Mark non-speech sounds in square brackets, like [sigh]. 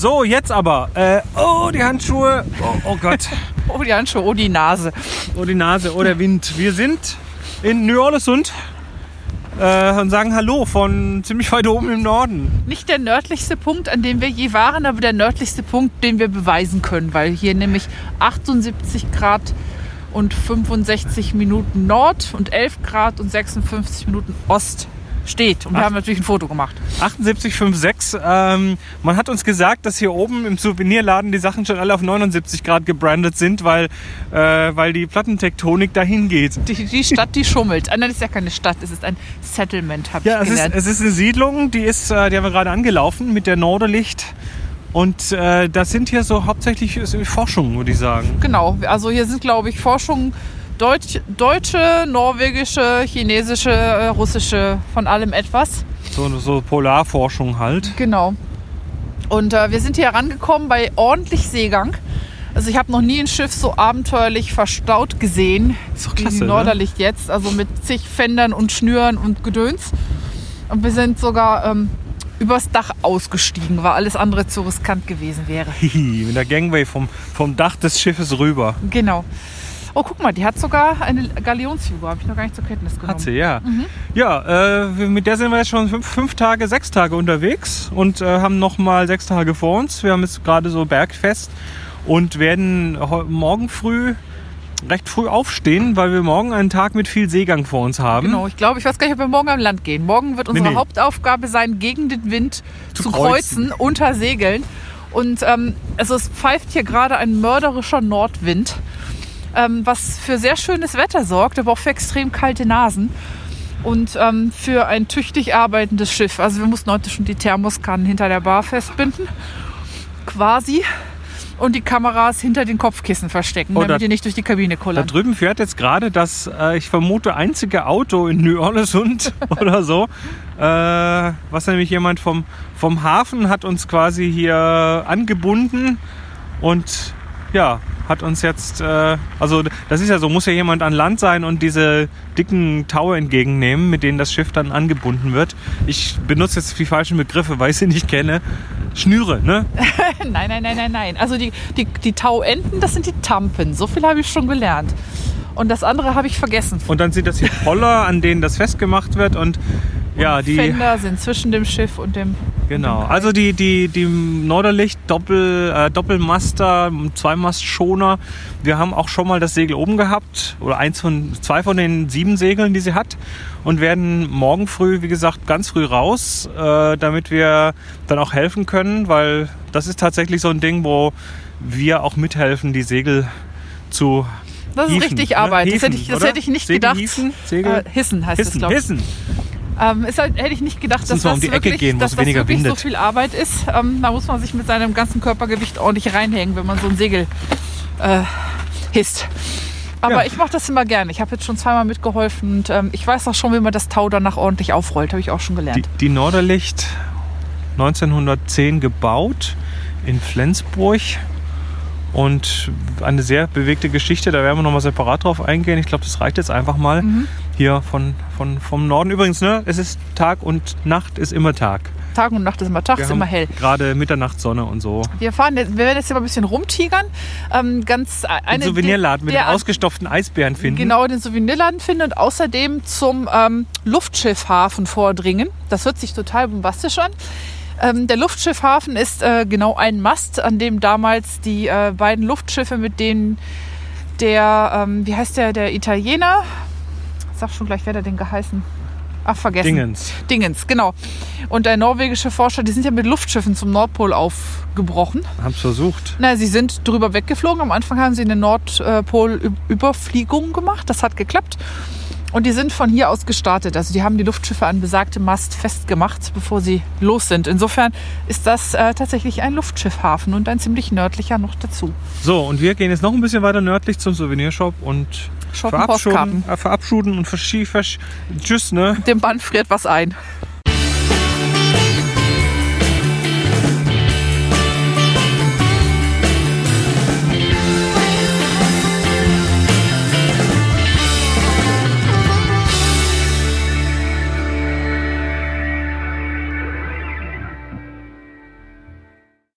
So, jetzt aber. Äh, oh, die Handschuhe. Oh, oh Gott. [laughs] Oh, die Handschuhe, oh, die Nase. Oh, die Nase, oh, der Wind. Wir sind in New Orleans äh, und sagen Hallo von ziemlich weit oben im Norden. Nicht der nördlichste Punkt, an dem wir je waren, aber der nördlichste Punkt, den wir beweisen können, weil hier nämlich 78 Grad und 65 Minuten Nord und 11 Grad und 56 Minuten Ost steht. Und wir Ach. haben natürlich ein Foto gemacht. 7856. Ähm, man hat uns gesagt, dass hier oben im Souvenirladen die Sachen schon alle auf 79 Grad gebrandet sind, weil, äh, weil die Plattentektonik dahin geht. Die, die Stadt, die schummelt. Ah, nein, das ist ja keine Stadt, es ist ein Settlement, habe Ja, ich es ist, gelernt. es ist eine Siedlung, die, ist, äh, die haben wir gerade angelaufen mit der Norderlicht. Und äh, das sind hier so hauptsächlich äh, Forschungen, würde ich sagen. Genau, also hier sind, glaube ich, Forschungen Deutsch, deutsche, norwegische, chinesische, äh, russische, von allem etwas. So, so Polarforschung halt. Genau. Und äh, wir sind hier rangekommen bei ordentlich Seegang. Also ich habe noch nie ein Schiff so abenteuerlich verstaut gesehen Ist doch wie klasse, die ne? Norderlicht jetzt. Also mit zig Fendern und Schnüren und Gedöns. Und wir sind sogar ähm, übers Dach ausgestiegen, weil alles andere zu riskant gewesen wäre. Hihi, mit der Gangway vom, vom Dach des Schiffes rüber. Genau. Oh, guck mal, die hat sogar eine Galionsfigur. Habe ich noch gar nicht zur Kenntnis genommen. Hat sie, ja. Ja, äh, mit der sind wir jetzt schon fünf, fünf Tage, sechs Tage unterwegs und äh, haben noch mal sechs Tage vor uns. Wir haben jetzt gerade so Bergfest und werden morgen früh recht früh aufstehen, weil wir morgen einen Tag mit viel Seegang vor uns haben. Genau, ich glaube, ich weiß gar nicht, ob wir morgen am Land gehen. Morgen wird unsere nee. Hauptaufgabe sein, gegen den Wind Zu zu, kreuzen. kreuzen. unter Segeln. Und ähm, also es pfeift hier gerade ein mörderischer Nordwind, ähm, was für sehr schönes Wetter sorgt, aber auch für extrem kalte Nasen. Und ähm, für ein tüchtig arbeitendes Schiff. Also wir mussten heute schon die Thermoskannen hinter der Bar festbinden. Quasi. Und die Kameras hinter den Kopfkissen verstecken, Oh, damit da- die nicht durch die Kabine Da kullern. drüben fährt jetzt gerade das, äh, ich vermute, einzige Auto in New Orleans [laughs] oder so. Äh, was nämlich jemand vom, vom Hafen hat uns quasi hier angebunden und ja, hat uns jetzt, äh, also das ist ja so, muss ja jemand an Land sein und diese dicken Taue entgegennehmen, mit denen das Schiff dann angebunden wird. Ich benutze jetzt die falschen Begriffe, weil ich sie nicht kenne. Schnüre, ne? [laughs] Nein, nein, nein, nein, nein. Also die, die, die Tauenden, das sind die Tampen. So viel habe ich schon gelernt. Und das andere habe ich vergessen. Und dann sind das hier Poller, an denen das festgemacht wird und ja, die... Fender sind zwischen dem Schiff und dem. Genau, also die, die, die Norderlicht Doppel, äh, Doppelmaster, Zweimastschoner. Wir haben auch schon mal das Segel oben gehabt oder eins von, zwei von den sieben Segeln, die sie hat und werden morgen früh, wie gesagt, ganz früh raus, äh, damit wir dann auch helfen können, weil das ist tatsächlich so ein Ding, wo wir auch mithelfen, die Segel zu Das ist hieven, richtig ne? Arbeit. das Hieven, hätte ich, das hätte ich nicht Segel gedacht. hieven? Segel? Äh, hissen heißt es, hissen, glaube ich. hissen. Ähm, ist halt, hätte ich nicht gedacht, dass das um die Ecke wirklich, gehen, wo dass es das weniger wirklich so viel Arbeit ist. Ähm, da muss man sich mit seinem ganzen Körpergewicht ordentlich reinhängen, wenn man so ein Segel äh, hisst. Aber Ja. ich mache das immer gerne. Ich habe jetzt schon zweimal mitgeholfen und ähm, ich weiß auch schon, wie man das Tau danach ordentlich aufrollt. Habe ich auch schon Die, gelernt. die Norderlicht 1910 gebaut in Flensburg und eine sehr bewegte Geschichte. Da werden wir nochmal separat drauf eingehen. Ich glaube, das reicht jetzt einfach mal hier von, von, vom Norden. Übrigens, ne, es ist Tag und Nacht ist immer Tag. Tag und Nacht ist immer Tag, Wir ist immer hell. Gerade Mitternachtssonne und so. Wir fahren jetzt, wir werden jetzt mal ein bisschen rumtigern. Ähm, ganz Ein eine Souvenirladen mit den ausgestopften Eisbären finden. Genau, den Souvenirladen finden und außerdem zum ähm, Luftschiffhafen vordringen. Das hört sich total bombastisch an. Ähm, der Luftschiffhafen ist äh, genau ein Mast, an dem damals die äh, beiden Luftschiffe, mit denen der, ähm, wie heißt der, der Italiener, sag schon gleich, wer hat er denn geheißen? Ach, vergessen. Dingens. Dingens, genau. Und der norwegische Forscher, die sind ja mit Luftschiffen zum Nordpol aufgebrochen. Haben es versucht. Na, sie sind drüber weggeflogen. Am Anfang haben sie eine Nordpol-Überfliegung gemacht. Das hat geklappt. Und die sind von hier aus gestartet. Also die haben die Luftschiffe an besagtem Mast festgemacht, bevor sie los sind. Insofern ist das äh, tatsächlich ein Luftschiffhafen und ein ziemlich nördlicher noch dazu. So, und wir gehen jetzt noch ein bisschen weiter nördlich zum Souvenirshop und Shoppen verabschieden, Postkarten. äh, verabschieden und verschie, versch Tschüss, ne? Dem Bann friert was ein.